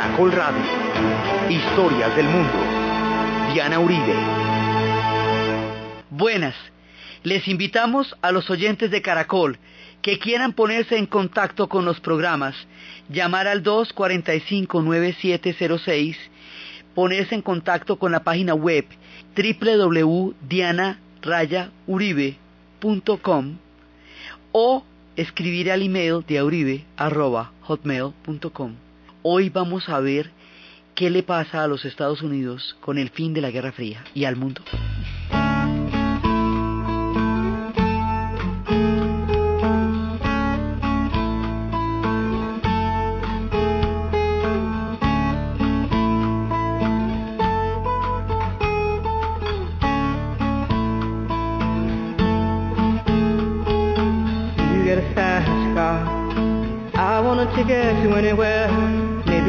Caracol Radio. Historias del mundo. Diana Uribe. Buenas. Les invitamos a los oyentes de Caracol que quieran ponerse en contacto con los programas, llamar al 245-9706, ponerse en contacto con la página web www.diana-uribe.com o escribir al email diauribe.hotmail.com. Hoy vamos a ver qué le pasa a los Estados Unidos con el fin de la Guerra Fría y al mundo.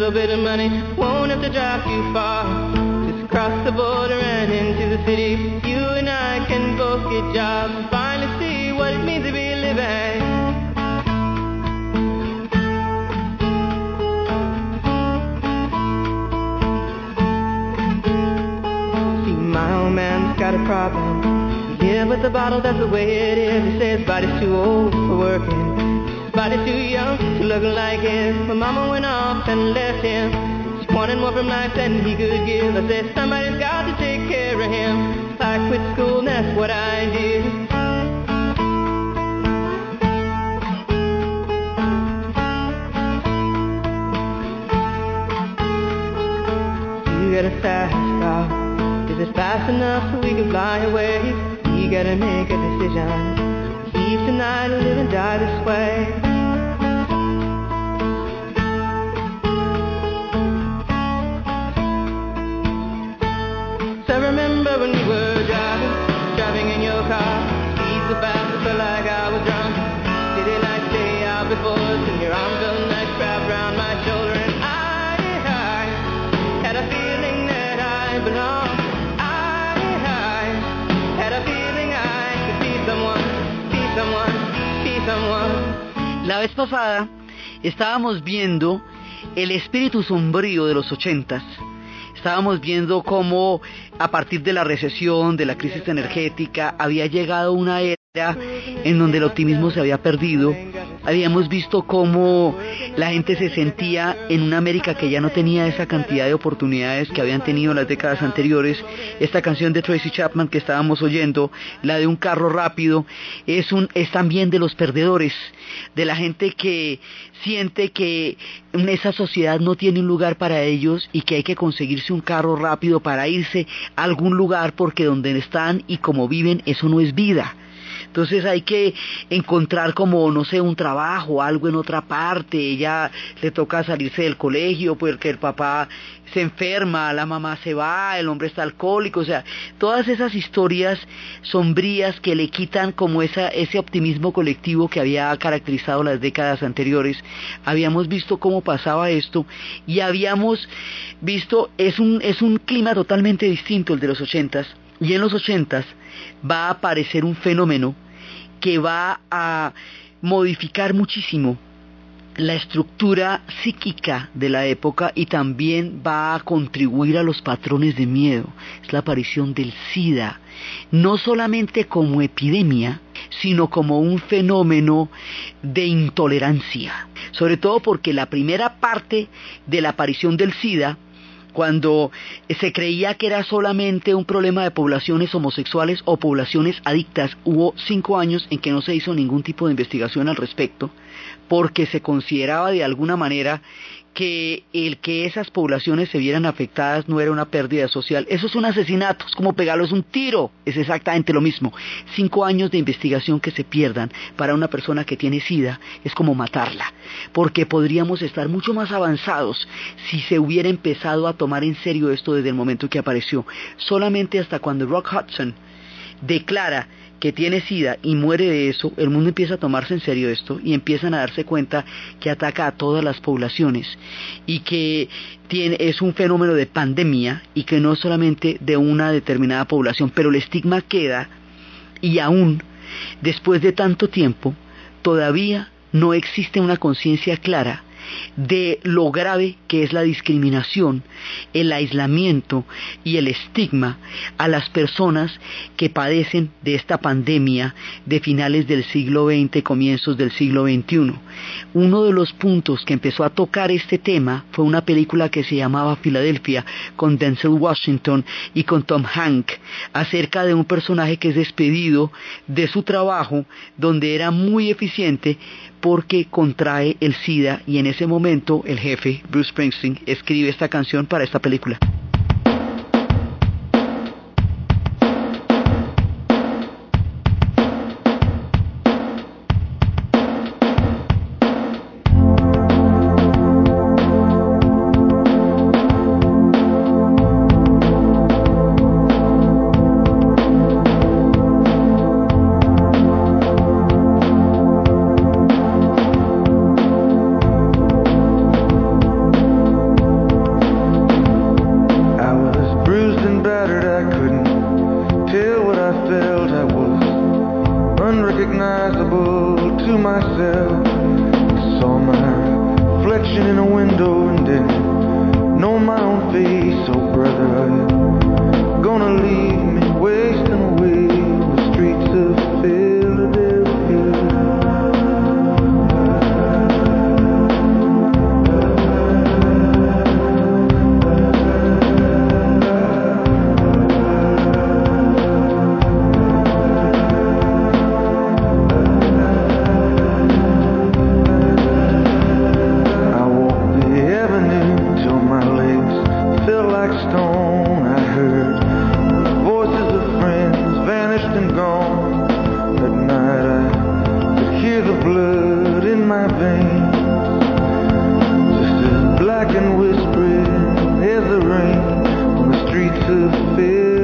little bit of money. Won't have to drive too far. Just cross the border and into the city. You and I can both get jobs. Finally see what it means to be living. See, my old man's got a problem. Yeah, but the bottle, that's the way it is. He says body's too old for working. His too young to look like him. My mama went off and left him. She wanted more from life than he could give. I said, somebody's got to take care of him. I quit school and that's what I did. You get a fast car. Is it fast enough so we can fly away? You gotta make a decision. Leave tonight or live and die this way. Remember when we were driving, driving in your car. Speed so fast, felt like I was drunk. City lights stay out before us, and your arm felt nice wrapped around my shoulder. And I, I had a feeling that I belonged. I, I had a feeling I could be someone, be someone, be someone. La vez pasada estábamos viendo el espíritu sombrío de los ochentas. Estábamos viendo cómo a partir de la recesión, de la crisis energética, había llegado una era en donde el optimismo se había perdido. Habíamos visto cómo la gente se sentía en una América que ya no tenía esa cantidad de oportunidades que habían tenido en las décadas anteriores. Esta canción de Tracy Chapman que estábamos oyendo, la de un carro rápido, es, un, es también de los perdedores, de la gente que siente que esa sociedad no tiene un lugar para ellos y que hay que conseguirse un carro rápido para irse a algún lugar porque donde están y como viven eso no es vida. Entonces hay que encontrar como, no sé, un trabajo, algo en otra parte. Ella le toca salirse del colegio porque el papá se enferma, la mamá se va, el hombre está alcohólico. O sea, todas esas historias sombrías que le quitan como esa, ese optimismo colectivo que había caracterizado las décadas anteriores. Habíamos visto cómo pasaba esto y habíamos visto, es un, es un clima totalmente distinto el de los ochentas. Y en los ochentas va a aparecer un fenómeno que va a modificar muchísimo la estructura psíquica de la época y también va a contribuir a los patrones de miedo. Es la aparición del SIDA, no solamente como epidemia, sino como un fenómeno de intolerancia. Sobre todo porque la primera parte de la aparición del SIDA cuando se creía que era solamente un problema de poblaciones homosexuales o poblaciones adictas, hubo cinco años en que no se hizo ningún tipo de investigación al respecto. porque se consideraba de alguna manera que el que esas poblaciones se vieran afectadas no era una pérdida social. Eso es un asesinato, es como pegarles un tiro, es exactamente lo mismo. Cinco años de investigación que se pierdan para una persona que tiene SIDA es como matarla, porque podríamos estar mucho más avanzados si se hubiera empezado a tomar en serio esto desde el momento que apareció. Solamente hasta cuando Rock Hudson declara que tiene SIDA y muere de eso, el mundo empieza a tomarse en serio esto y empiezan a darse cuenta que ataca a todas las poblaciones y que tiene, es un fenómeno de pandemia y que no solamente de una determinada población, pero el estigma queda y aún después de tanto tiempo todavía no existe una conciencia clara de lo grave que es la discriminación, el aislamiento y el estigma a las personas que padecen de esta pandemia de finales del siglo XX, comienzos del siglo XXI. Uno de los puntos que empezó a tocar este tema fue una película que se llamaba Filadelfia con Denzel Washington y con Tom Hank acerca de un personaje que es despedido de su trabajo donde era muy eficiente porque contrae el SIDA y en ese momento el jefe, Bruce Springsteen, escribe esta canción para esta película. The blood in my veins, just as black and whispering as the rain on the streets of Philadelphia.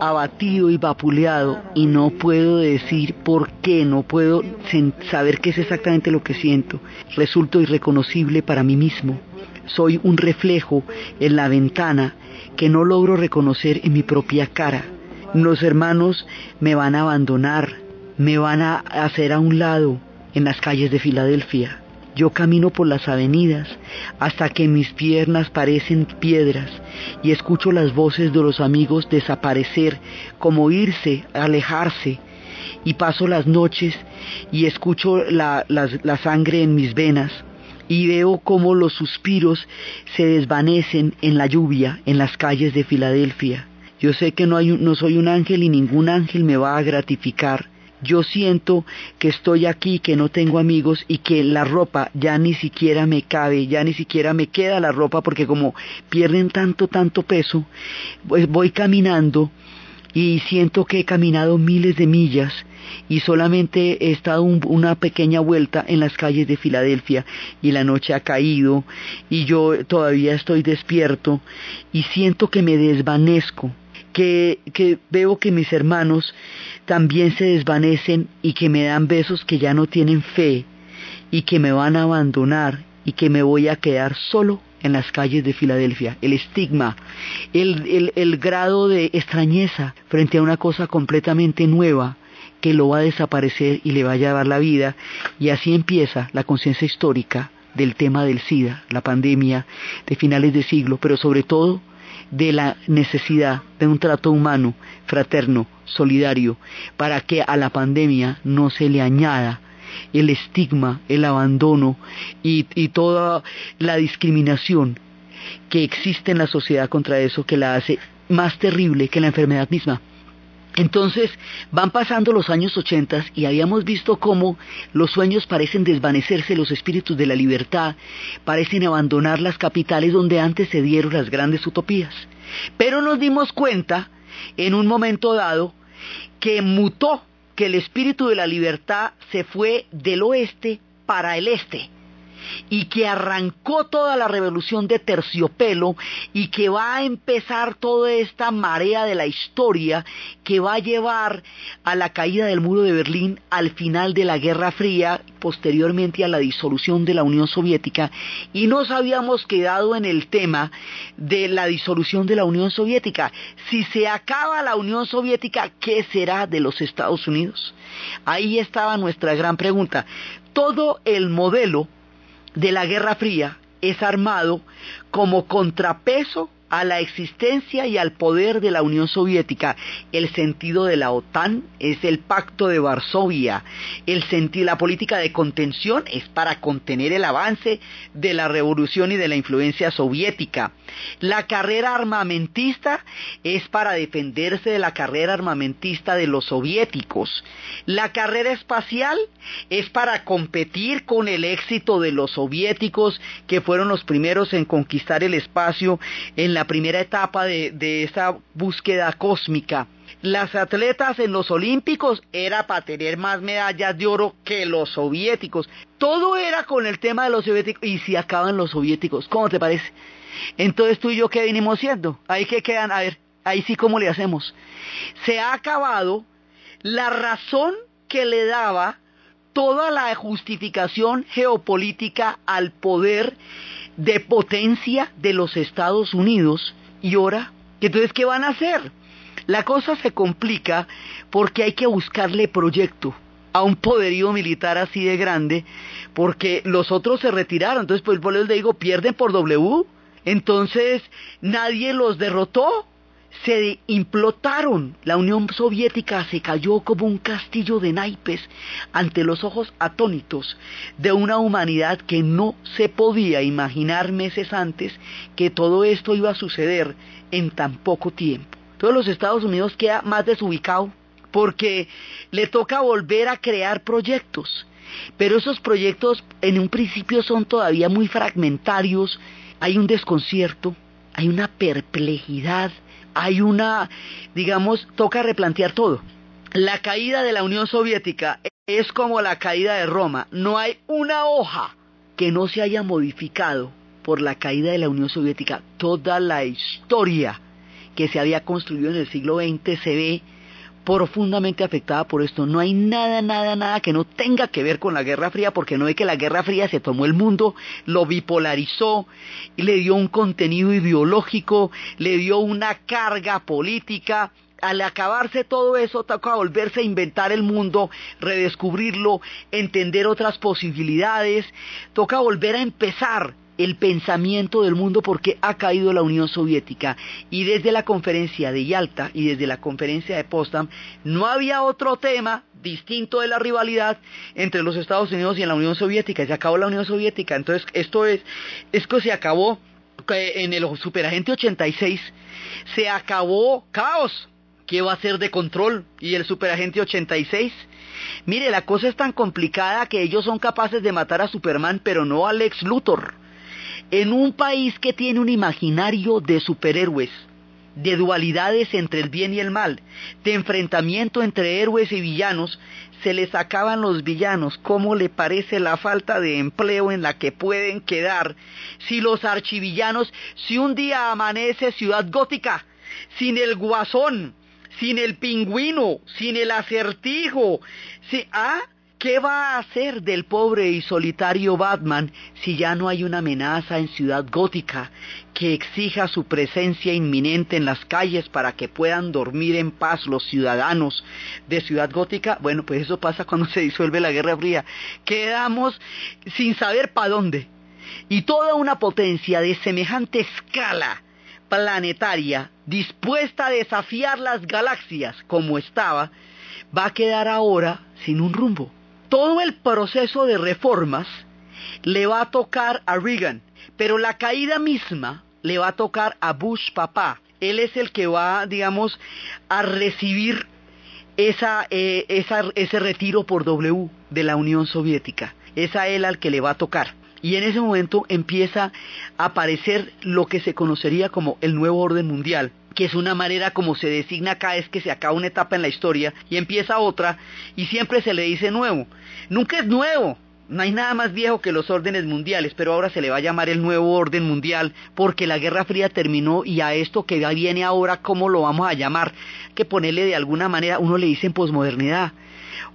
Abatido y vapuleado y no puedo decir por qué, no puedo saber qué es exactamente lo que siento. Resulto irreconocible para mí mismo. Soy un reflejo en la ventana que no logro reconocer en mi propia cara. Los hermanos me van a abandonar, me van a hacer a un lado en las calles de Filadelfia. Yo camino por las avenidas hasta que mis piernas parecen piedras y escucho las voces de los amigos desaparecer, como irse, alejarse. Y paso las noches y escucho la, la sangre en mis venas y veo cómo los suspiros se desvanecen en la lluvia en las calles de Filadelfia. Yo sé que no, hay, no soy un ángel y ningún ángel me va a gratificar. Yo siento que estoy aquí, que no tengo amigos y que la ropa ya ni siquiera me cabe, ya ni siquiera me queda la ropa porque como pierden tanto, tanto peso, pues voy caminando y siento que he caminado miles de millas y solamente he estado un- una pequeña vuelta en las calles de Filadelfia y la noche ha caído y yo todavía estoy despierto y siento que me desvanezco, que, que veo que mis hermanos también se desvanecen y que me dan besos que ya no tienen fe y que me van a abandonar y que me voy a quedar solo en las calles de Filadelfia, el estigma, el, grado de extrañeza frente a una cosa completamente nueva que lo va a desaparecer y le va a llevar la vida, y así empieza la conciencia histórica del tema del SIDA, la pandemia de finales de siglo, pero sobre todo de la necesidad de un trato humano, fraterno, solidario, para que a la pandemia no se le añada el estigma, el abandono y, y, toda la discriminación que existe en la sociedad contra eso que la hace más terrible que la enfermedad misma. Entonces van pasando los años 80 y habíamos visto cómo los sueños parecen desvanecerse, los espíritus de la libertad parecen abandonar las capitales donde antes se dieron las grandes utopías. Pero nos dimos cuenta en un momento dado que mutó, que el espíritu de la libertad se fue del oeste para el este y que arrancó toda la revolución de terciopelo y que va a empezar toda esta marea de la historia que va a llevar a la caída del muro de Berlín al final de la Guerra Fría, posteriormente a la disolución de la Unión Soviética y nos habíamos quedado en el tema de la disolución de la Unión Soviética. Si se acaba la Unión Soviética, ¿qué será de los Estados Unidos? Ahí estaba nuestra gran pregunta. Todo el modelo de la Guerra Fría es armado como contrapeso a la existencia y al poder de la Unión Soviética. El sentido de la OTAN es el pacto de Varsovia. El la política de contención es para contener el avance de la revolución y de la influencia soviética. La carrera armamentista es para defenderse de la carrera armamentista de los soviéticos. La carrera espacial es para competir con el éxito de los soviéticos que fueron los primeros en conquistar el espacio en la primera etapa de, de esa búsqueda cósmica. Las atletas en los Olímpicos era para tener más medallas de oro que los soviéticos. Todo era con el tema de los soviéticos. Y si acaban los soviéticos, ¿cómo te parece? Entonces tú y yo, ¿qué venimos siendo? Ahí que quedan, a ver, ahí sí, ¿cómo le hacemos? Se ha acabado la razón que le daba toda la justificación geopolítica al poder de potencia de los Estados Unidos y ahora, entonces, ¿qué van a hacer? La cosa se complica porque hay que buscarle proyecto a un poderío militar así de grande, porque los otros se retiraron, entonces pues por eso le digo, pierden por W, entonces nadie los derrotó, se implotaron. La Unión Soviética se cayó como un castillo de naipes ante los ojos atónitos de una humanidad que no se podía imaginar meses antes que todo esto iba a suceder en tan poco tiempo. Todos los Estados Unidos queda más desubicado porque le toca volver a crear proyectos. Pero esos proyectos en un principio son todavía muy fragmentarios, hay un desconcierto, hay una perplejidad, hay una, digamos, toca replantear todo. La caída de la Unión Soviética es como la caída de Roma. No hay una hoja que no se haya modificado por la caída de la Unión Soviética. Toda la historia que se había construido en el siglo XX se ve profundamente afectada por esto. No hay nada, nada, nada que no tenga que ver con la Guerra Fría, porque no es que la Guerra Fría se tomó el mundo, lo bipolarizó, y le dio un contenido ideológico, le dio una carga política. Al acabarse todo eso, toca volverse a inventar el mundo, redescubrirlo, entender otras posibilidades, toca volver a empezar el pensamiento del mundo porque ha caído la Unión Soviética. Y desde la conferencia de Yalta y desde la conferencia de Potsdam no había otro tema distinto de la rivalidad entre los Estados Unidos y la Unión Soviética, se acabó la Unión Soviética, entonces esto es, esto se acabó en el Superagente 86, se acabó caos, que va a ser de control y el Superagente 86 Mire, la cosa es tan complicada que ellos son capaces de matar a Superman, pero no a Lex Luthor. En un país que tiene un imaginario de superhéroes, de dualidades entre el bien y el mal, de enfrentamiento entre héroes y villanos, se les acaban los villanos. ¿Cómo le parece la falta de empleo en la que pueden quedar si los archivillanos, si un día amanece Ciudad Gótica, sin el guasón, sin el pingüino, sin el acertijo, si, ¿ah? ¿Qué va a hacer del pobre y solitario Batman si ya no hay una amenaza en Ciudad Gótica que exija su presencia inminente en las calles para que puedan dormir en paz los ciudadanos de Ciudad Gótica? Bueno, pues eso pasa cuando se disuelve la Guerra Fría. Quedamos sin saber para dónde. Y toda una potencia de semejante escala planetaria dispuesta a desafiar las galaxias como estaba, va a quedar ahora sin un rumbo. Todo el proceso de reformas le va a tocar a Reagan, pero la caída misma le va a tocar a Bush papá. Él es el que va, digamos, a recibir eh, ese retiro por W de la Unión Soviética. Es a él al que le va a tocar. Y en ese momento empieza a aparecer lo que se conocería como el nuevo orden mundial, que es una manera como se designa acá, es que se acaba una etapa en la historia y empieza otra, y siempre se le dice nuevo. Nunca es nuevo, no hay nada más viejo que los órdenes mundiales, pero ahora se le va a llamar el nuevo orden mundial porque la Guerra Fría terminó y a esto que viene ahora, ¿cómo lo vamos a llamar? Que ponerle de alguna manera, uno le dicen posmodernidad,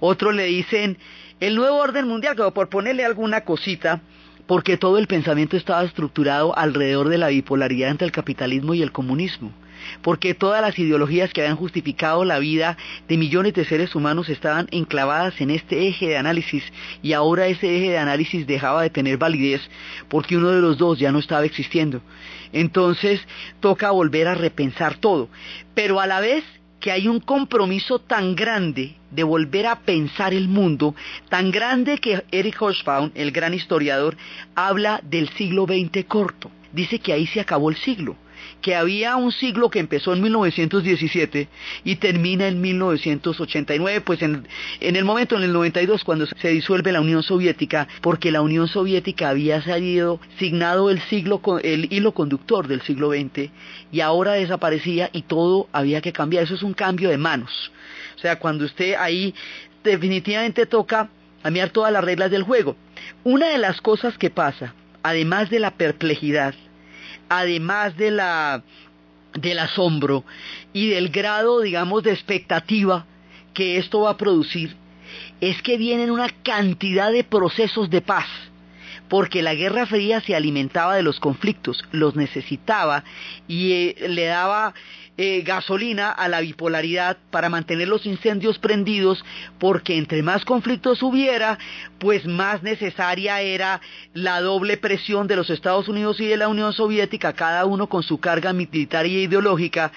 otro le dicen el nuevo orden mundial, como por ponerle alguna cosita, porque todo el pensamiento estaba estructurado alrededor de la bipolaridad entre el capitalismo y el comunismo, porque todas las ideologías que habían justificado la vida de millones de seres humanos estaban enclavadas en este eje de análisis y ahora ese eje de análisis dejaba de tener validez porque uno de los dos ya no estaba existiendo. Entonces toca volver a repensar todo, pero a la vez que hay un compromiso tan grande de volver a pensar el mundo, tan grande que Eric Hobsbawm, el gran historiador, habla del siglo XX corto. Dice que ahí se acabó el siglo, que había un siglo que empezó en 1917 y termina en 1989, pues en, en el momento, en el 92, cuando se disuelve la Unión Soviética, porque la Unión Soviética había salido, signado el, siglo, el hilo conductor del siglo XX y ahora desaparecía y todo había que cambiar. Eso es un cambio de manos. O sea, cuando usted ahí definitivamente toca cambiar todas las reglas del juego. Una de las cosas que pasa, además de la perplejidad, además de la del asombro y del grado, digamos, de expectativa que esto va a producir, es que vienen una cantidad de procesos de paz, porque la Guerra Fría se alimentaba de los conflictos, los necesitaba y eh, le daba eh, gasolina a la bipolaridad para mantener los incendios prendidos, porque entre más conflictos hubiera, pues más necesaria era la doble presión de los Estados Unidos y de la Unión Soviética, cada uno con su carga militar y ideológica,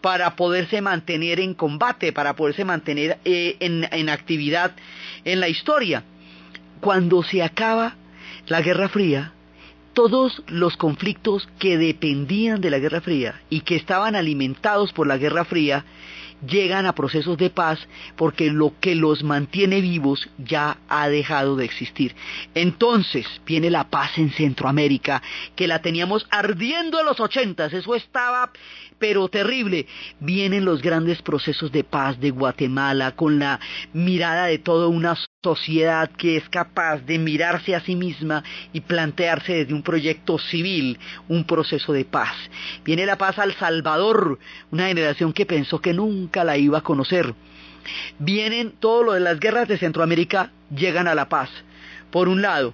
para poderse mantener en combate, para poderse mantener eh, en, en actividad en la historia. Cuando se acaba la Guerra Fría, todos los conflictos que dependían de la Guerra Fría y que estaban alimentados por la Guerra Fría llegan a procesos de paz porque lo que los mantiene vivos ya ha dejado de existir. Entonces viene la paz en Centroamérica, que la teníamos ardiendo en los ochentas, eso estaba pero terrible. Vienen los grandes procesos de paz de Guatemala con la mirada de toda una sociedad que es capaz de mirarse a sí misma y plantearse desde un proyecto civil un proceso de paz. Viene la paz al Salvador, una generación que pensó que nunca la iba a conocer. Vienen todo lo de las guerras de Centroamérica, llegan a la paz. Por un lado,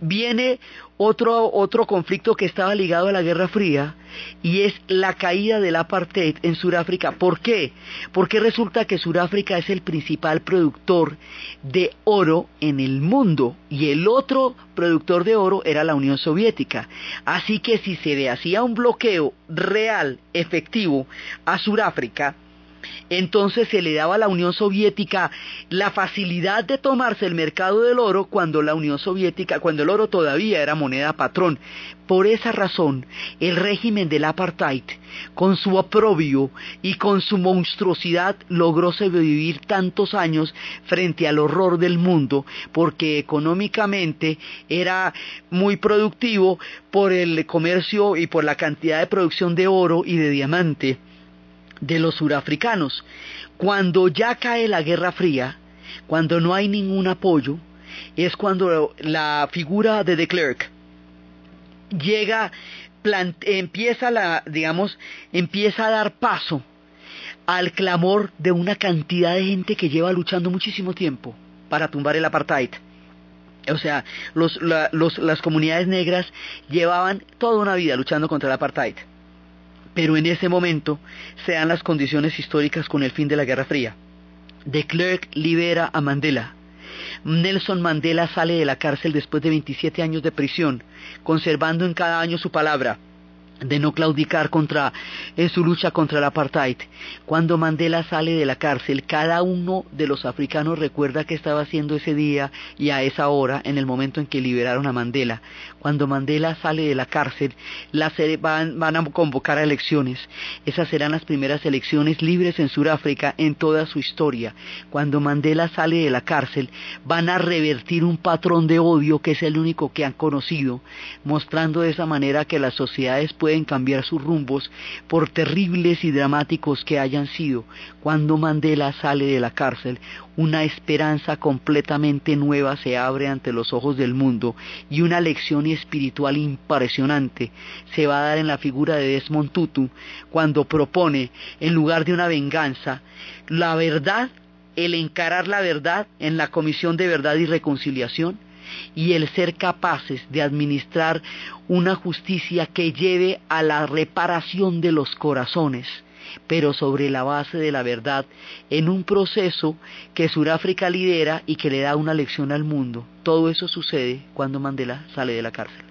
viene otro, otro conflicto que estaba ligado a la Guerra Fría y es la caída del apartheid en Sudáfrica. ¿Por qué? Porque resulta que Sudáfrica es el principal productor de oro en el mundo y el otro productor de oro era la Unión Soviética. Así que si se le hacía un bloqueo real, efectivo a Sudáfrica, entonces se le daba a la Unión Soviética la facilidad de tomarse el mercado del oro cuando la Unión Soviética, cuando el oro todavía era moneda patrón. Por esa razón, el régimen del apartheid, con su aprobio y con su monstruosidad, logró sobrevivir tantos años frente al horror del mundo, porque económicamente era muy productivo por el comercio y por la cantidad de producción de oro y de diamante de los surafricanos. Cuando ya cae la Guerra Fría, cuando no hay ningún apoyo, es cuando la figura de de Klerk llega, empieza la, digamos, empieza a dar paso al clamor de una cantidad de gente que lleva luchando muchísimo tiempo para tumbar el apartheid. O sea, los, la- los- las comunidades negras llevaban toda una vida luchando contra el apartheid. Pero en ese momento se dan las condiciones históricas con el fin de la Guerra Fría. De Klerk libera a Mandela. Nelson Mandela sale de la cárcel después de 27 años de prisión, conservando en cada año su palabra de no claudicar contra en su lucha contra el apartheid. Cuando Mandela sale de la cárcel, cada uno de los africanos recuerda qué estaba haciendo ese día y a esa hora, en el momento en que liberaron a Mandela. Cuando Mandela sale de la cárcel, las van, van a convocar a elecciones. Esas serán las primeras elecciones libres en Sudáfrica en toda su historia. Cuando Mandela sale de la cárcel, van a revertir un patrón de odio que es el único que han conocido, mostrando de esa manera que las sociedades pueden cambiar sus rumbos por terribles y dramáticos que hayan sido. Cuando Mandela sale de la cárcel, una esperanza completamente nueva se abre ante los ojos del mundo y una lección espiritual impresionante se va a dar en la figura de Desmond Tutu cuando propone, en lugar de una venganza, la verdad, el encarar la verdad en la Comisión de Verdad y Reconciliación y el ser capaces de administrar una justicia que lleve a la reparación de los corazones, pero sobre la base de la verdad, en un proceso que Sudáfrica lidera y que le da una lección al mundo. Todo eso sucede cuando Mandela sale de la cárcel.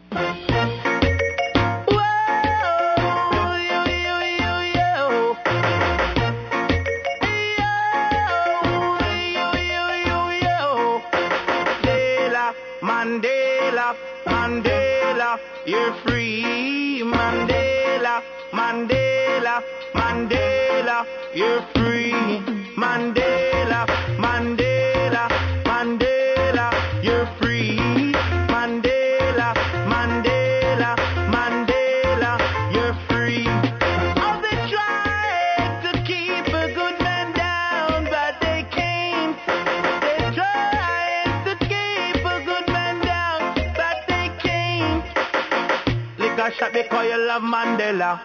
Love Mandela.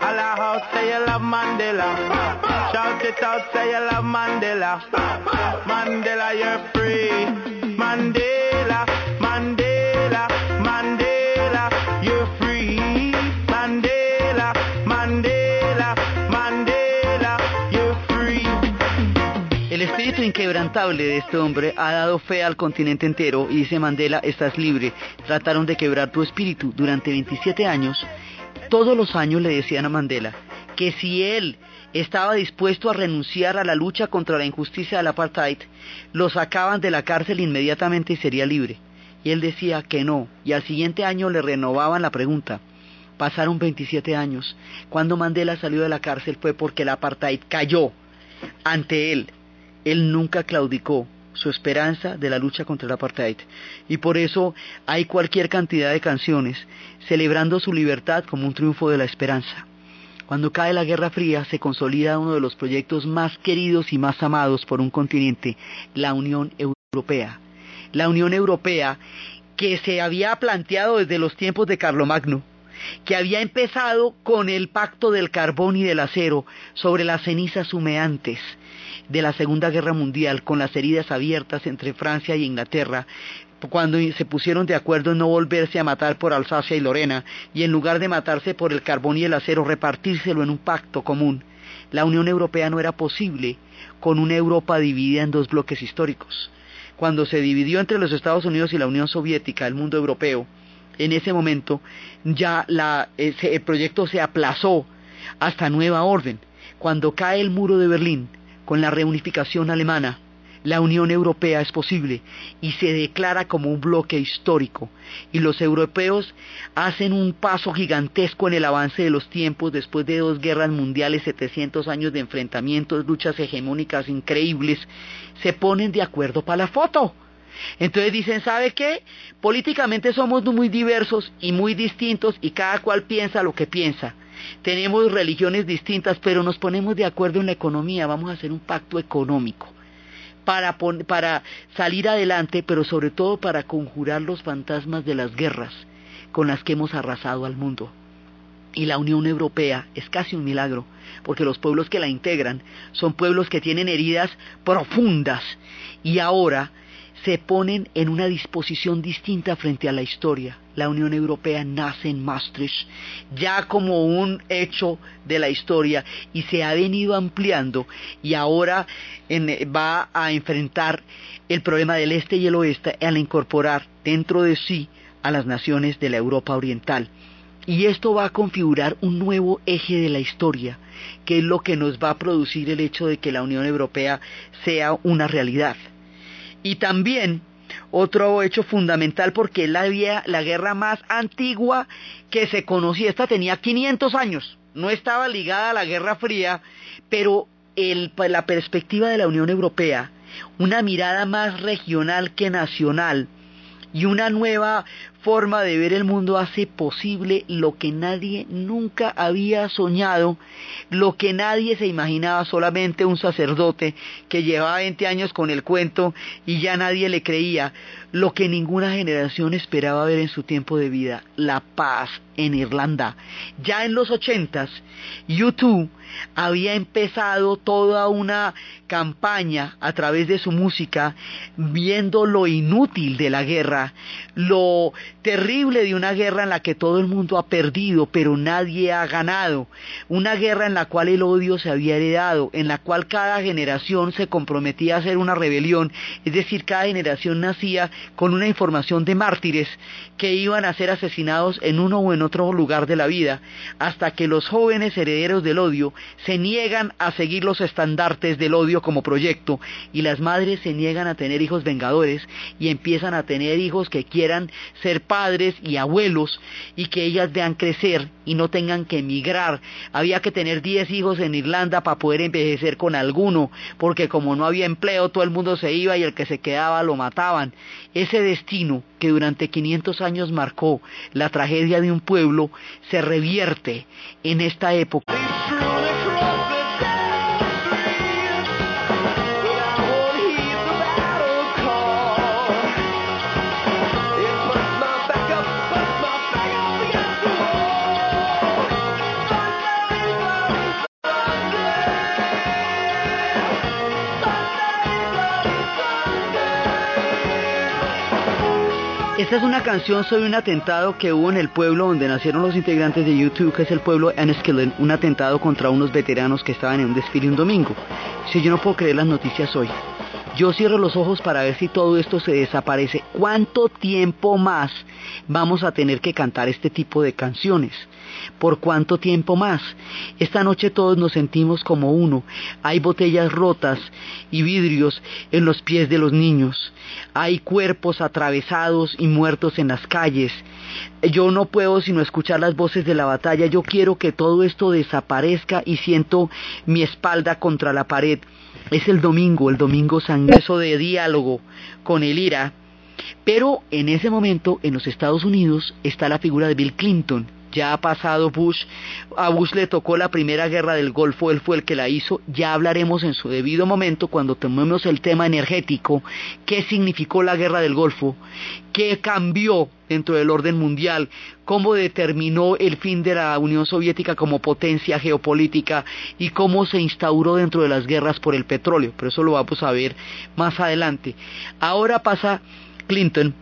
Holla out, say you love Mandela. Shout it out, say you love Mandela. Mandela, you're free. Mandela, Mandela, espíritu inquebrantable de este hombre ha dado fe al continente entero y dice Mandela, estás libre. Trataron de quebrar tu espíritu durante 27 años. Todos los años le decían a Mandela que si él estaba dispuesto a renunciar a la lucha contra la injusticia del apartheid, lo sacaban de la cárcel inmediatamente y sería libre. Y él decía que no, y al siguiente año le renovaban la pregunta. Pasaron 27 años. Cuando Mandela salió de la cárcel fue porque el apartheid cayó ante él. Él nunca claudicó su esperanza de la lucha contra el apartheid. Y por eso hay cualquier cantidad de canciones celebrando su libertad como un triunfo de la esperanza. Cuando cae la Guerra Fría se consolida uno de los proyectos más queridos y más amados por un continente, la Unión Europea. La Unión Europea que se había planteado desde los tiempos de Carlomagno, que había empezado con el pacto del carbón y del acero sobre las cenizas humeantes de la Segunda Guerra Mundial, con las heridas abiertas entre Francia y Inglaterra, cuando se pusieron de acuerdo en no volverse a matar por Alsacia y Lorena, y en lugar de matarse por el carbón y el acero, repartírselo en un pacto común. La Unión Europea no era posible con una Europa dividida en dos bloques históricos. Cuando se dividió entre los Estados Unidos y la Unión Soviética, el mundo europeo, en ese momento ya la, ese, el proyecto se aplazó hasta nueva orden. Cuando cae el muro de Berlín, con la reunificación alemana, la Unión Europea es posible y se declara como un bloque histórico. Y los europeos hacen un paso gigantesco en el avance de los tiempos después de dos guerras mundiales, 700 años de enfrentamientos, luchas hegemónicas increíbles, se ponen de acuerdo para la foto. Entonces dicen, ¿sabe qué? Políticamente somos muy diversos y muy distintos y cada cual piensa lo que piensa. Tenemos religiones distintas, pero nos ponemos de acuerdo en la economía, vamos a hacer un pacto económico para, salir adelante, pero sobre todo para conjurar los fantasmas de las guerras con las que hemos arrasado al mundo. y la Unión Europea es casi un milagro, porque los pueblos que la integran son pueblos que tienen heridas profundas y ahora se ponen en una disposición distinta frente a la historia. La Unión Europea nace en Maastricht ya como un hecho de la historia y se ha venido ampliando y ahora va a enfrentar el problema del este y el oeste al incorporar dentro de sí a las naciones de la Europa Oriental. Y esto va a configurar un nuevo eje de la historia, que es lo que nos va a producir el hecho de que la Unión Europea sea una realidad. Y también otro hecho fundamental porque es la, guerra más antigua que se conocía. Esta tenía 500 años, no estaba ligada a la Guerra Fría, pero la perspectiva de la Unión Europea, una mirada más regional que nacional y una nueva forma de ver el mundo hace posible lo que nadie nunca había soñado, lo que nadie se imaginaba, solamente un sacerdote que llevaba 20 años con el cuento y ya nadie le creía, lo que ninguna generación esperaba ver en su tiempo de vida, la paz en Irlanda. Ya en los ochentas, YouTube había empezado toda una campaña a través de su música, viendo lo inútil de la guerra, lo terrible de una guerra en la que todo el mundo ha perdido, pero nadie ha ganado, una guerra en la cual el odio se había heredado, en la cual cada generación se comprometía a hacer una rebelión, es decir, cada generación nacía con una información de mártires que iban a ser asesinados en uno o en otro lugar de la vida, hasta que los jóvenes herederos del odio se niegan a seguir los estandartes del odio como proyecto y las madres se niegan a tener hijos vengadores y empiezan a tener hijos que quieran ser padres y abuelos y que ellas vean crecer y no tengan que emigrar. Había que tener 10 hijos en Irlanda para poder envejecer con alguno, porque como no había empleo todo el mundo se iba y el que se quedaba lo mataban. Ese destino que durante 500 años marcó la tragedia de un pueblo se revierte en esta época. Esta es una canción sobre un atentado que hubo en el pueblo donde nacieron los integrantes de YouTube, que es el pueblo Enniskillen, un atentado contra unos veteranos que estaban en un desfile un domingo. Si yo no puedo creer las noticias hoy. Yo cierro los ojos para ver si todo esto se desaparece. ¿Cuánto tiempo más vamos a tener que cantar este tipo de canciones? ¿Por cuánto tiempo más? Esta noche todos nos sentimos como uno. Hay botellas rotas y vidrios en los pies de los niños. Hay cuerpos atravesados y muertos en las calles. Yo no puedo sino escuchar las voces de la batalla. Yo quiero que todo esto desaparezca y siento mi espalda contra la pared. Es el domingo, el domingo sangreso de diálogo con el IRA. Pero en ese momento, en los Estados Unidos, está la figura de Bill Clinton, ya ha pasado Bush, a Bush le tocó la primera guerra del Golfo, él fue el que la hizo, ya hablaremos en su debido momento cuando tomemos el tema energético, qué significó la guerra del Golfo, qué cambió dentro del orden mundial, cómo determinó el fin de la Unión Soviética como potencia geopolítica y cómo se instauró dentro de las guerras por el petróleo, pero eso lo vamos a ver más adelante. Ahora pasa Clinton,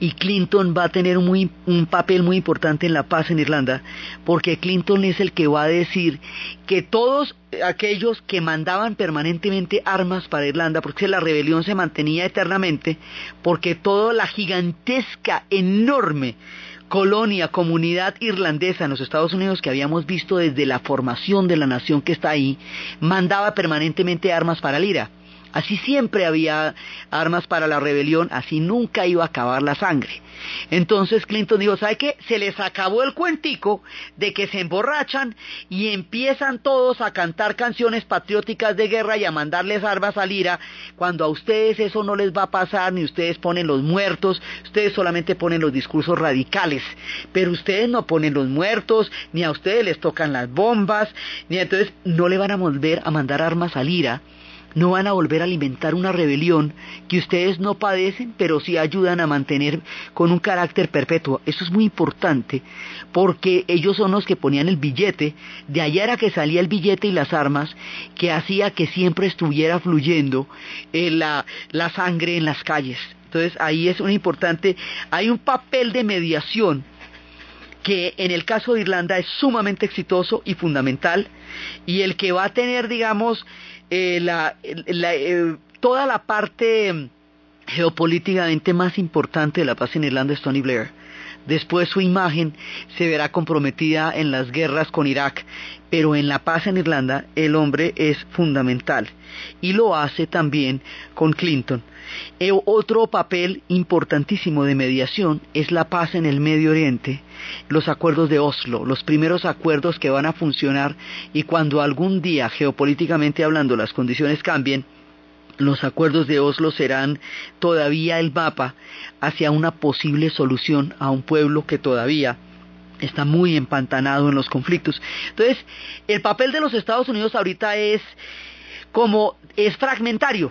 y Clinton va a tener un, papel muy importante en la paz en Irlanda, porque Clinton es el que va a decir que todos aquellos que mandaban permanentemente armas para Irlanda, porque la rebelión se mantenía eternamente, porque toda la gigantesca, enorme colonia, comunidad irlandesa en los Estados Unidos que habíamos visto desde la formación de la nación que está ahí, mandaba permanentemente armas para el IRA. Así siempre había armas para la rebelión, así nunca iba a acabar la sangre. Entonces Clinton dijo, ¿sabe qué? Se les acabó el cuentico de que se emborrachan y empiezan todos a cantar canciones patrióticas de guerra y a mandarles armas al IRA, cuando a ustedes eso no les va a pasar, ni ustedes ponen los muertos, ustedes solamente ponen los discursos radicales, pero ustedes no ponen los muertos, ni a ustedes les tocan las bombas, ni entonces no le van a volver a mandar armas al IRA no van a volver a alimentar una rebelión que ustedes no padecen, pero sí ayudan a mantener con un carácter perpetuo. Eso es muy importante, porque ellos son los que ponían el billete, de allá era que salía el billete y las armas, que hacía que siempre estuviera fluyendo eh, la, la sangre en las calles. Entonces ahí es un importante, hay un papel de mediación que en el caso de Irlanda es sumamente exitoso y fundamental, y el que va a tener, digamos, eh, la, eh, toda la parte geopolíticamente más importante de la paz en Irlanda es Tony Blair. Después su imagen se verá comprometida en las guerras con Irak, pero en la paz en Irlanda el hombre es fundamental y lo hace también con Clinton. E otro papel importantísimo de mediación es la paz en el Medio Oriente, los acuerdos de Oslo, los primeros acuerdos que van a funcionar y cuando algún día, geopolíticamente hablando, las condiciones cambien, los acuerdos de Oslo serán todavía el mapa hacia una posible solución a un pueblo que todavía está muy empantanado en los conflictos. Entonces, el papel de los Estados Unidos ahorita es como es fragmentario.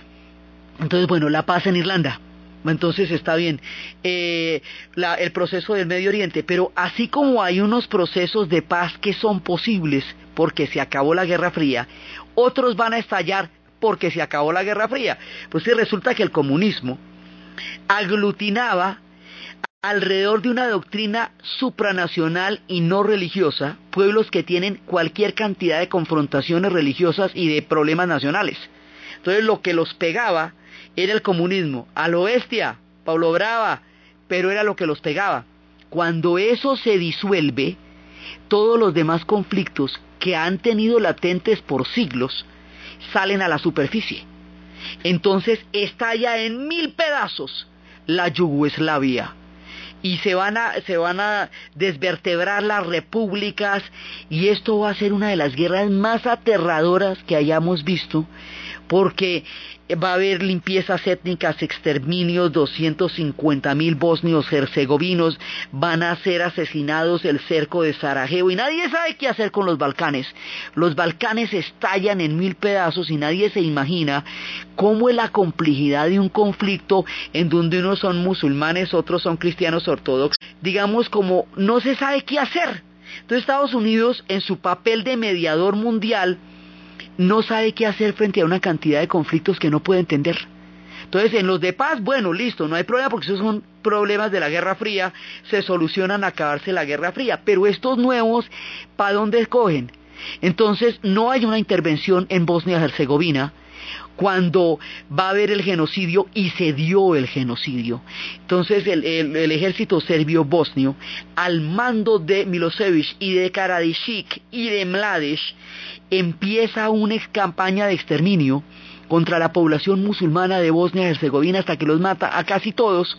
Entonces, bueno, la paz en Irlanda. Entonces está bien eh, el proceso del Medio Oriente, pero así como hay unos procesos de paz que son posibles porque se acabó la Guerra Fría, otros van a estallar porque se acabó la Guerra Fría. Pues sí, resulta que el comunismo aglutinaba alrededor de una doctrina supranacional y no religiosa pueblos que tienen cualquier cantidad de confrontaciones religiosas y de problemas nacionales. Entonces lo que los pegaba era el comunismo, a lo bestia, Pablo Brava, pero era lo que los pegaba. Cuando eso se disuelve, todos los demás conflictos que han tenido latentes por siglos salen a la superficie. Entonces estalla en mil pedazos la Yugoslavia y se van a se van a desvertebrar las repúblicas y esto va a ser una de las guerras más aterradoras que hayamos visto porque va a haber limpiezas étnicas, exterminios, 250 mil bosnios herzegovinos van a ser asesinados el cerco de Sarajevo y nadie sabe qué hacer con los Balcanes. Los Balcanes estallan en mil pedazos y nadie se imagina cómo es la complejidad de un conflicto en donde unos son musulmanes, otros son cristianos ortodoxos. Digamos como no se sabe qué hacer. Entonces Estados Unidos en su papel de mediador mundial no sabe qué hacer frente a una cantidad de conflictos que no puede entender. Entonces, en los de paz, bueno, listo, no hay problema porque esos son problemas de la Guerra Fría, se solucionan a acabarse la Guerra Fría, pero estos nuevos, ¿para dónde escogen? Entonces, no hay una intervención en Bosnia-Herzegovina, cuando va a haber el genocidio y se dio el genocidio. Entonces el, ejército serbio bosnio, al mando de Milosevic y de Karadžić y de Mladic, empieza una campaña de exterminio contra la población musulmana de Bosnia y Herzegovina hasta que los mata a casi todos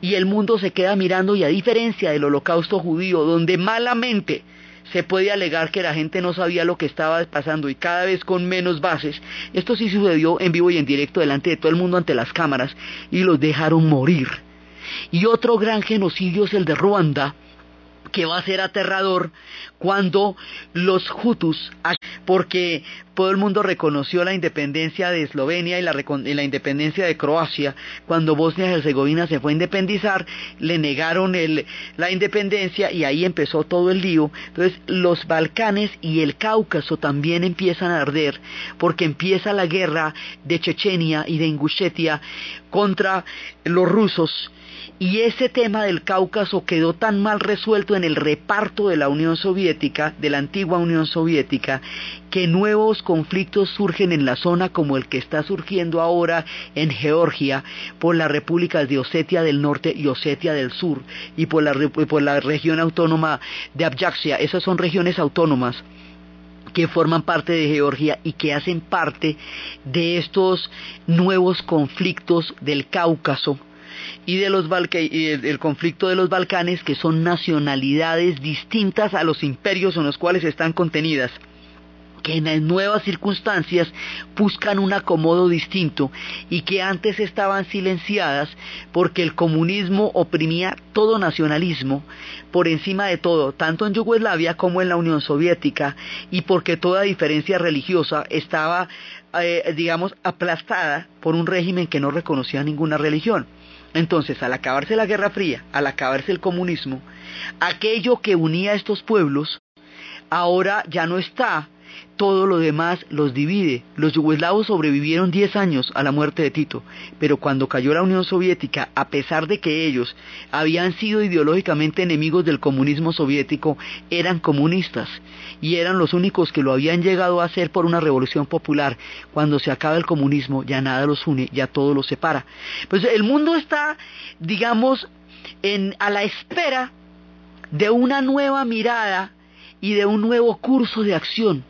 y el mundo se queda mirando y a diferencia del holocausto judío donde malamente se puede alegar que la gente no sabía lo que estaba pasando y cada vez con menos bases. Esto sí sucedió en vivo y en directo delante de todo el mundo ante las cámaras y los dejaron morir. Y otro gran genocidio es el de Ruanda, que va a ser aterrador cuando los Hutus, porque todo el mundo reconoció la independencia de Eslovenia y la, y la independencia de Croacia, cuando Bosnia y Herzegovina se fue a independizar, le negaron el, la independencia y ahí empezó todo el lío. Entonces los Balcanes y el Cáucaso también empiezan a arder, porque empieza la guerra de Chechenia y de Ingushetia contra los rusos y ese tema del Cáucaso quedó tan mal resuelto en el reparto de la Unión Soviética, de la antigua Unión Soviética, que nuevos conflictos surgen en la zona como el que está surgiendo ahora en Georgia por las repúblicas de Osetia del Norte y Osetia del Sur y por la, región autónoma de Abjasia. Esas son regiones autónomas que forman parte de Georgia y que hacen parte de estos nuevos conflictos del Cáucaso y de los y el, conflicto de los Balcanes, que son nacionalidades distintas a los imperios en los cuales están contenidas. que en nuevas circunstancias buscan un acomodo distinto y que antes estaban silenciadas porque el comunismo oprimía todo nacionalismo por encima de todo, tanto en Yugoslavia como en la Unión Soviética, y porque toda diferencia religiosa estaba, eh, digamos, aplastada por un régimen que no reconocía ninguna religión. Entonces, al acabarse la Guerra Fría, al acabarse el comunismo, aquello que unía a estos pueblos ahora ya no está todo lo demás los divide. Los yugoslavos sobrevivieron 10 años a la muerte de Tito, pero cuando cayó la Unión Soviética, a pesar de que ellos habían sido ideológicamente enemigos del comunismo soviético, eran comunistas y eran los únicos que lo habían llegado a hacer por una revolución popular. Cuando se acaba el comunismo, ya nada los une, ya todo los separa. Pues el mundo está, digamos, en, a la espera de una nueva mirada y de un nuevo curso de acción.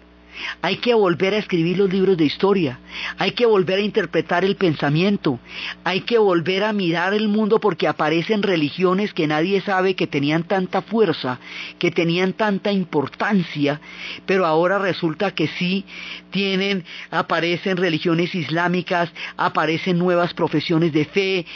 Hay que volver a escribir los libros de historia, hay que volver a interpretar el pensamiento, hay que volver a mirar el mundo porque aparecen religiones que nadie sabe que tenían tanta fuerza, que tenían tanta importancia, pero ahora resulta que sí tienen, aparecen religiones islámicas, aparecen nuevas profesiones de fe,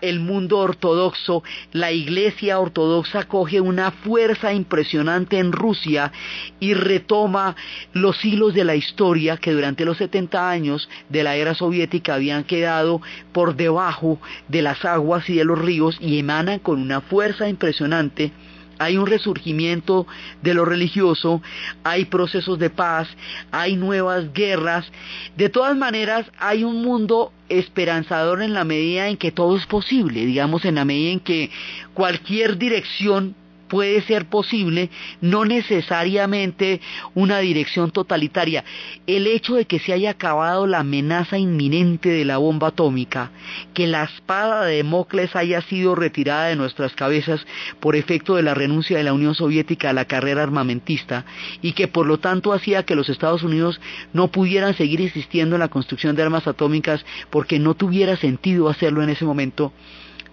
el mundo ortodoxo, la iglesia ortodoxa coge una fuerza impresionante en Rusia y retoma los los hilos de la historia que durante los 70 años de la era soviética habían quedado por debajo de las aguas y de los ríos y emanan con una fuerza impresionante hay un resurgimiento de lo religioso, hay procesos de paz, hay nuevas guerras. De todas maneras, hay un mundo esperanzador en la medida en que todo es posible, digamos, en la medida en que cualquier dirección puede ser posible, no necesariamente una dirección totalitaria. El hecho de que se haya acabado la amenaza inminente de la bomba atómica, que la espada de Democles haya sido retirada de nuestras cabezas por efecto de la renuncia de la Unión Soviética a la carrera armamentista y que por lo tanto hacía que los Estados Unidos no pudieran seguir insistiendo en la construcción de armas atómicas porque no tuviera sentido hacerlo en ese momento,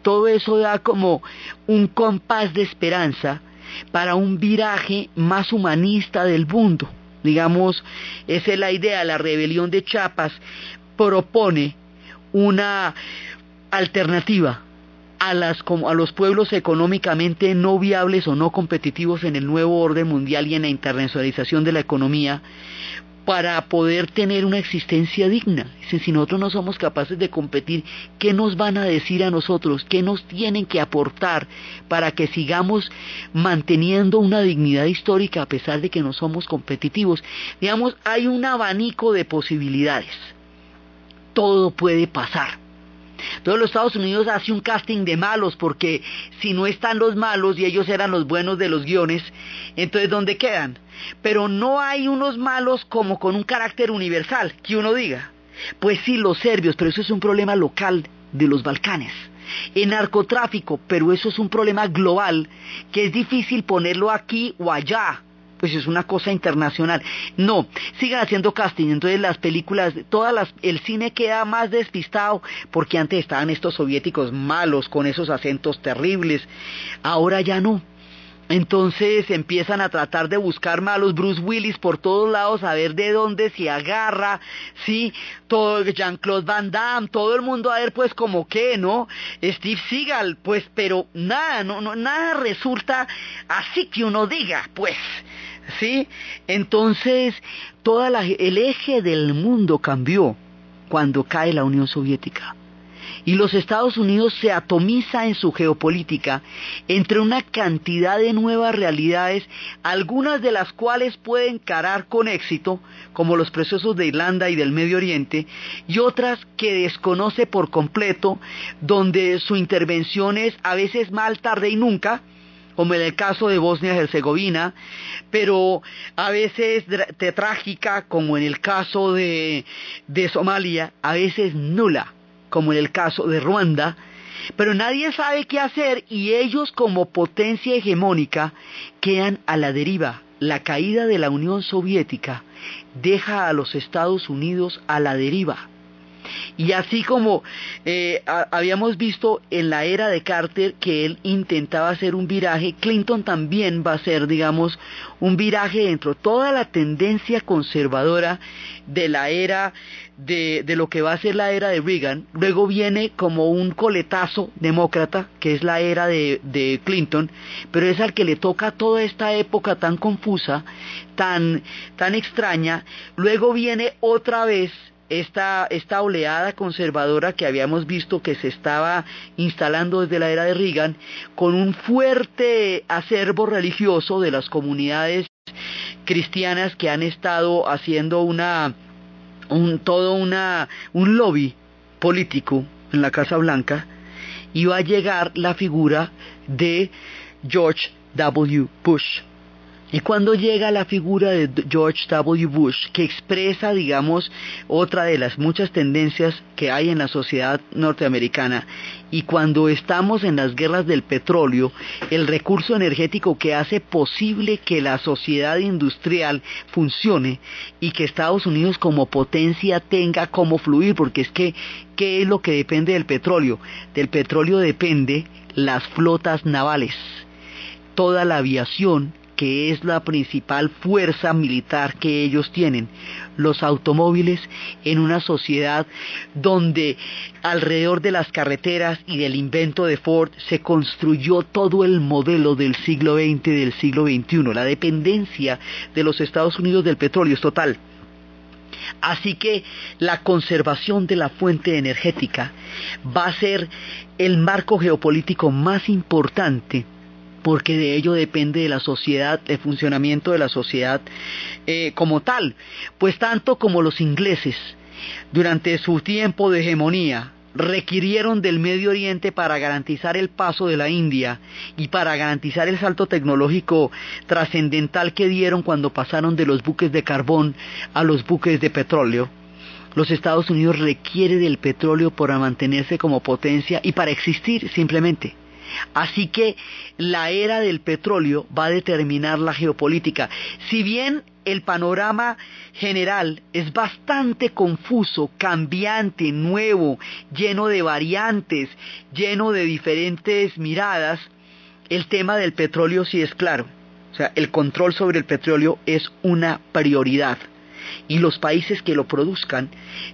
todo eso da como un compás de esperanza para un viraje más humanista del mundo. Digamos, esa es la idea, la rebelión de Chiapas propone una alternativa a, a los pueblos económicamente no viables o no competitivos en el nuevo orden mundial y en la internacionalización de la economía para poder tener una existencia digna. si nosotros no somos capaces de competir, ¿qué nos van a decir a nosotros? ¿Qué nos tienen que aportar para que sigamos manteniendo una dignidad histórica a pesar de que no somos competitivos? Digamos, hay un abanico de posibilidades. Todo puede pasar. Todos los Estados Unidos hace un casting de malos porque si no están los malos y ellos eran los buenos de los guiones, entonces ¿dónde quedan? Pero no hay unos malos como con un carácter universal, que uno diga. Pues sí, los serbios, pero eso es un problema local de los Balcanes. En narcotráfico, pero eso es un problema global que es difícil ponerlo aquí o allá. Pues es una cosa internacional. No, sigan haciendo casting. Entonces las películas, todas las, el cine queda más despistado porque antes estaban estos soviéticos malos con esos acentos terribles. Ahora ya no. Entonces empiezan a tratar de buscar malos Bruce Willis por todos lados, a ver de dónde se agarra, sí, todo Jean-Claude Van Damme, todo el mundo a ver pues como que, ¿no? Steve Seagal, pues, pero nada, no, no, nada resulta así que uno diga, pues, sí. Entonces, toda la, el eje del mundo cambió cuando cae la Unión Soviética y los Estados Unidos se atomiza en su geopolítica entre una cantidad de nuevas realidades, algunas de las cuales puede encarar con éxito, como los procesos de Irlanda y del Medio Oriente, y otras que desconoce por completo, donde su intervención es a veces mal, tarde y nunca, como en el caso de Bosnia-Herzegovina, pero a veces trágica, como en el caso de Somalia, a veces nula como en el caso de Ruanda, pero nadie sabe qué hacer y ellos como potencia hegemónica quedan a la deriva. La caída de la Unión Soviética deja a los Estados Unidos a la deriva. Y así como eh, habíamos visto en la era de Carter que él intentaba hacer un viraje, Clinton también va a hacer, digamos, un viraje dentro de toda la tendencia conservadora de la era de, de lo que va a ser la era de Reagan. Luego viene como un coletazo demócrata, que es la era de, de Clinton, pero es al que le toca toda esta época tan confusa, tan, tan extraña. Luego viene otra vez esta, esta oleada conservadora que habíamos visto que se estaba instalando desde la era de Reagan, con un fuerte acervo religioso de las comunidades cristianas que han estado haciendo una, un, todo una, un lobby político en la Casa Blanca, va a llegar la figura de George W. Bush. Y cuando llega la figura de George W. Bush, que expresa, digamos, otra de las muchas tendencias que hay en la sociedad norteamericana, y cuando estamos en las guerras del petróleo, el recurso energético que hace posible que la sociedad industrial funcione y que Estados Unidos como potencia tenga cómo fluir, porque es que, ¿qué es lo que depende del petróleo? Del petróleo depende las flotas navales, toda la aviación, que es la principal fuerza militar que ellos tienen, los automóviles en una sociedad donde alrededor de las carreteras y del invento de Ford se construyó todo el modelo del siglo XX y del siglo XXI. La dependencia de los Estados Unidos del petróleo es total. Así que la conservación de la fuente energética va a ser el marco geopolítico más importante porque de ello depende de la sociedad, el funcionamiento de la sociedad eh, como tal. Pues tanto como los ingleses, durante su tiempo de hegemonía, requirieron del Medio Oriente para garantizar el paso de la India y para garantizar el salto tecnológico trascendental que dieron cuando pasaron de los buques de carbón a los buques de petróleo. Los Estados Unidos requiere del petróleo para mantenerse como potencia y para existir simplemente. Así que la era del petróleo va a determinar la geopolítica. Si bien el panorama general es bastante confuso, cambiante, nuevo, lleno de variantes, lleno de diferentes miradas, el tema del petróleo sí es claro. O sea, el control sobre el petróleo es una prioridad y los países que lo produzcan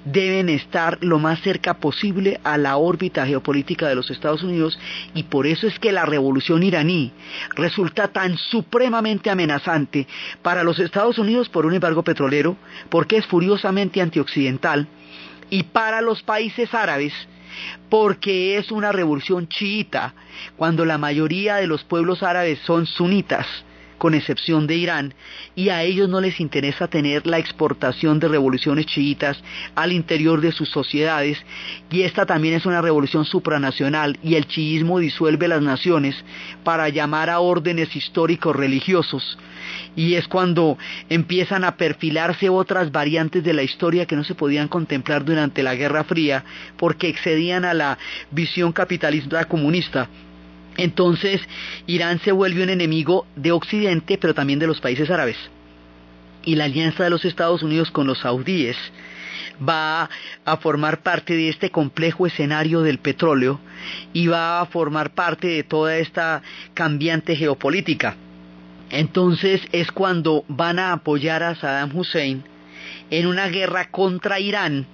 deben estar lo más cerca posible a la órbita geopolítica de los Estados Unidos y por eso es que la revolución iraní resulta tan supremamente amenazante para los Estados Unidos por un embargo petrolero, porque es furiosamente antioccidental, y para los países árabes porque es una revolución chiita, cuando la mayoría de los pueblos árabes son sunitas con excepción de Irán, y a ellos no les interesa tener la exportación de revoluciones chiitas al interior de sus sociedades, y esta también es una revolución supranacional, y el chiismo disuelve las naciones para llamar a órdenes históricos religiosos, y es cuando empiezan a perfilarse otras variantes de la historia que no se podían contemplar durante la Guerra Fría, porque excedían a la visión capitalista comunista. Entonces, Irán se vuelve un enemigo de Occidente, pero también de los países árabes. Y la alianza de los Estados Unidos con los saudíes va a formar parte de este complejo escenario del petróleo y va a formar parte de toda esta cambiante geopolítica. Entonces es cuando van a apoyar a Saddam Hussein en una guerra contra Irán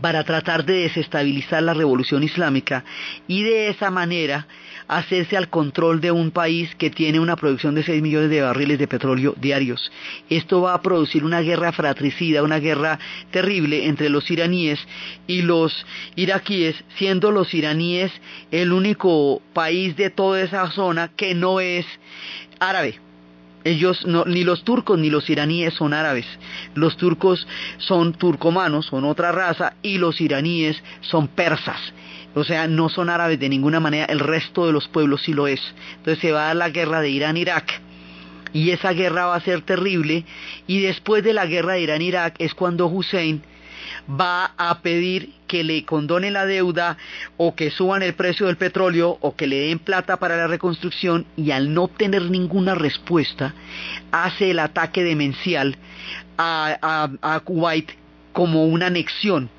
para tratar de desestabilizar la revolución islámica y de esa manera hacerse al control de un país que tiene una producción de 6 millones de barriles de petróleo diarios. Esto va a producir una guerra fratricida, una guerra terrible entre los iraníes y los iraquíes, siendo los iraníes el único país de toda esa zona que no es árabe. Ellos no, ni los turcos ni los iraníes son árabes. Los turcos son turcomanos, son otra raza, y los iraníes son persas. O sea, no son árabes de ninguna manera, el resto de los pueblos sí lo es. Entonces se va a dar la guerra de Irán-Irak. Y esa guerra va a ser terrible. Y después de la guerra de Irán-Irak es cuando Hussein va a pedir que le condonen la deuda o que suban el precio del petróleo o que le den plata para la reconstrucción y al no tener ninguna respuesta hace el ataque demencial a, a Kuwait como una anexión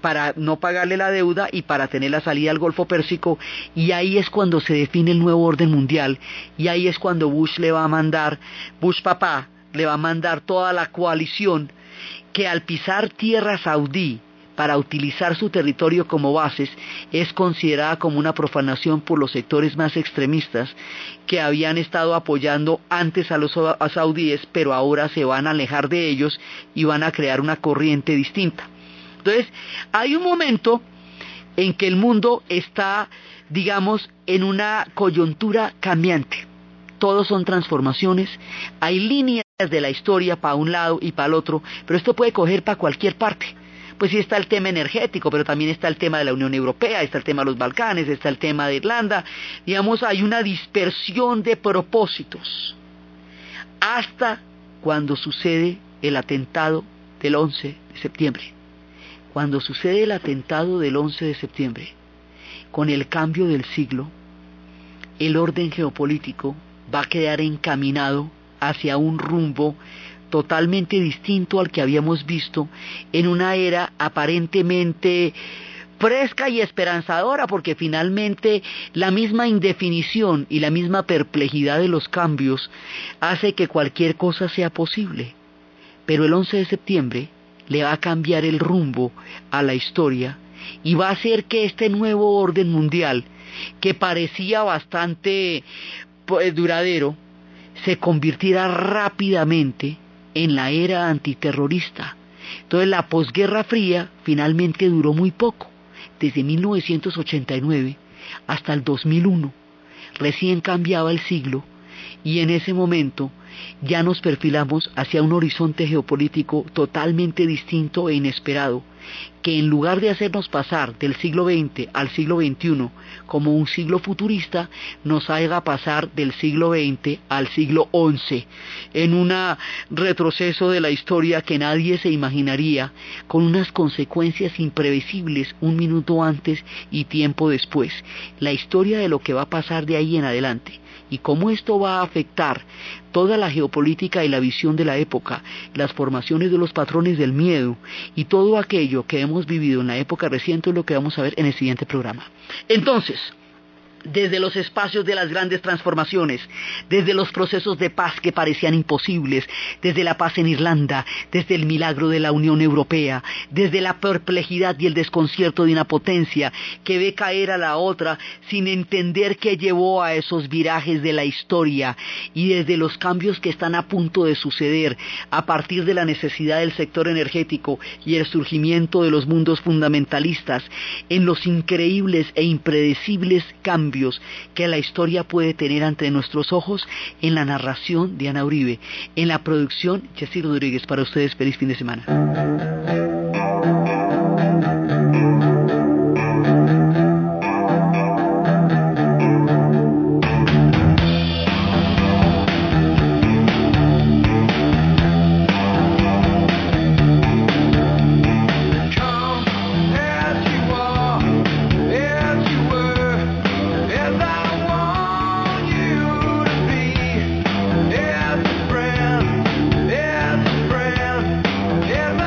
para no pagarle la deuda y para tener la salida al Golfo Pérsico. Y ahí es cuando se define el nuevo orden mundial. Y ahí es cuando Bush le va a mandar, Bush papá le va a mandar toda la coalición que al pisar tierra saudí para utilizar su territorio como bases es considerada como una profanación por los sectores más extremistas que habían estado apoyando antes a los saudíes pero ahora se van a alejar de ellos y van a crear una corriente distinta. Entonces, hay un momento en que el mundo está, digamos, en una coyuntura cambiante. Todos son transformaciones, hay líneas de la historia para un lado y para el otro, pero esto puede coger para cualquier parte. Pues sí está el tema energético, pero también está el tema de la Unión Europea, está el tema de los Balcanes, está el tema de Irlanda. Digamos, hay una dispersión de propósitos hasta cuando sucede el atentado del 11 de septiembre. Cuando sucede el atentado del 11 de septiembre, con el cambio del siglo, el orden geopolítico va a quedar encaminado hacia un rumbo totalmente distinto al que habíamos visto en una era aparentemente fresca y esperanzadora porque finalmente la misma indefinición y la misma perplejidad de los cambios hace que cualquier cosa sea posible. Pero el 11 de septiembre le va a cambiar el rumbo a la historia y va a hacer que este nuevo orden mundial, que parecía bastante duradero, se convirtiera rápidamente en la era antiterrorista. Entonces la posguerra fría finalmente duró muy poco, desde 1989 hasta el 2001. Recién cambiaba el siglo y en ese momento ya nos perfilamos hacia un horizonte geopolítico totalmente distinto e inesperado, que en lugar de hacernos pasar del siglo XX al siglo XXI como un siglo futurista, nos haga pasar del siglo XX al siglo XI, en un retroceso de la historia que nadie se imaginaría, con unas consecuencias imprevisibles un minuto antes y tiempo después. La historia de lo que va a pasar de ahí en adelante y cómo esto va a afectar toda la geopolítica y la visión de la época, las formaciones de los patrones del miedo y todo aquello que hemos vivido en la época reciente es lo que vamos a ver en el siguiente programa. Entonces, desde los espacios de las grandes transformaciones, desde los procesos de paz que parecían imposibles, desde la paz en Irlanda, desde el milagro de la Unión Europea, desde la perplejidad y el desconcierto de una potencia que ve caer a la otra sin entender qué llevó a esos virajes de la historia y desde los cambios que están a punto de suceder a partir de la necesidad del sector energético y el surgimiento de los mundos fundamentalistas en los increíbles e impredecibles cambios que la historia puede tener ante nuestros ojos en la narración de Ana Uribe, en la producción Jessy Rodríguez. Para ustedes, feliz fin de semana.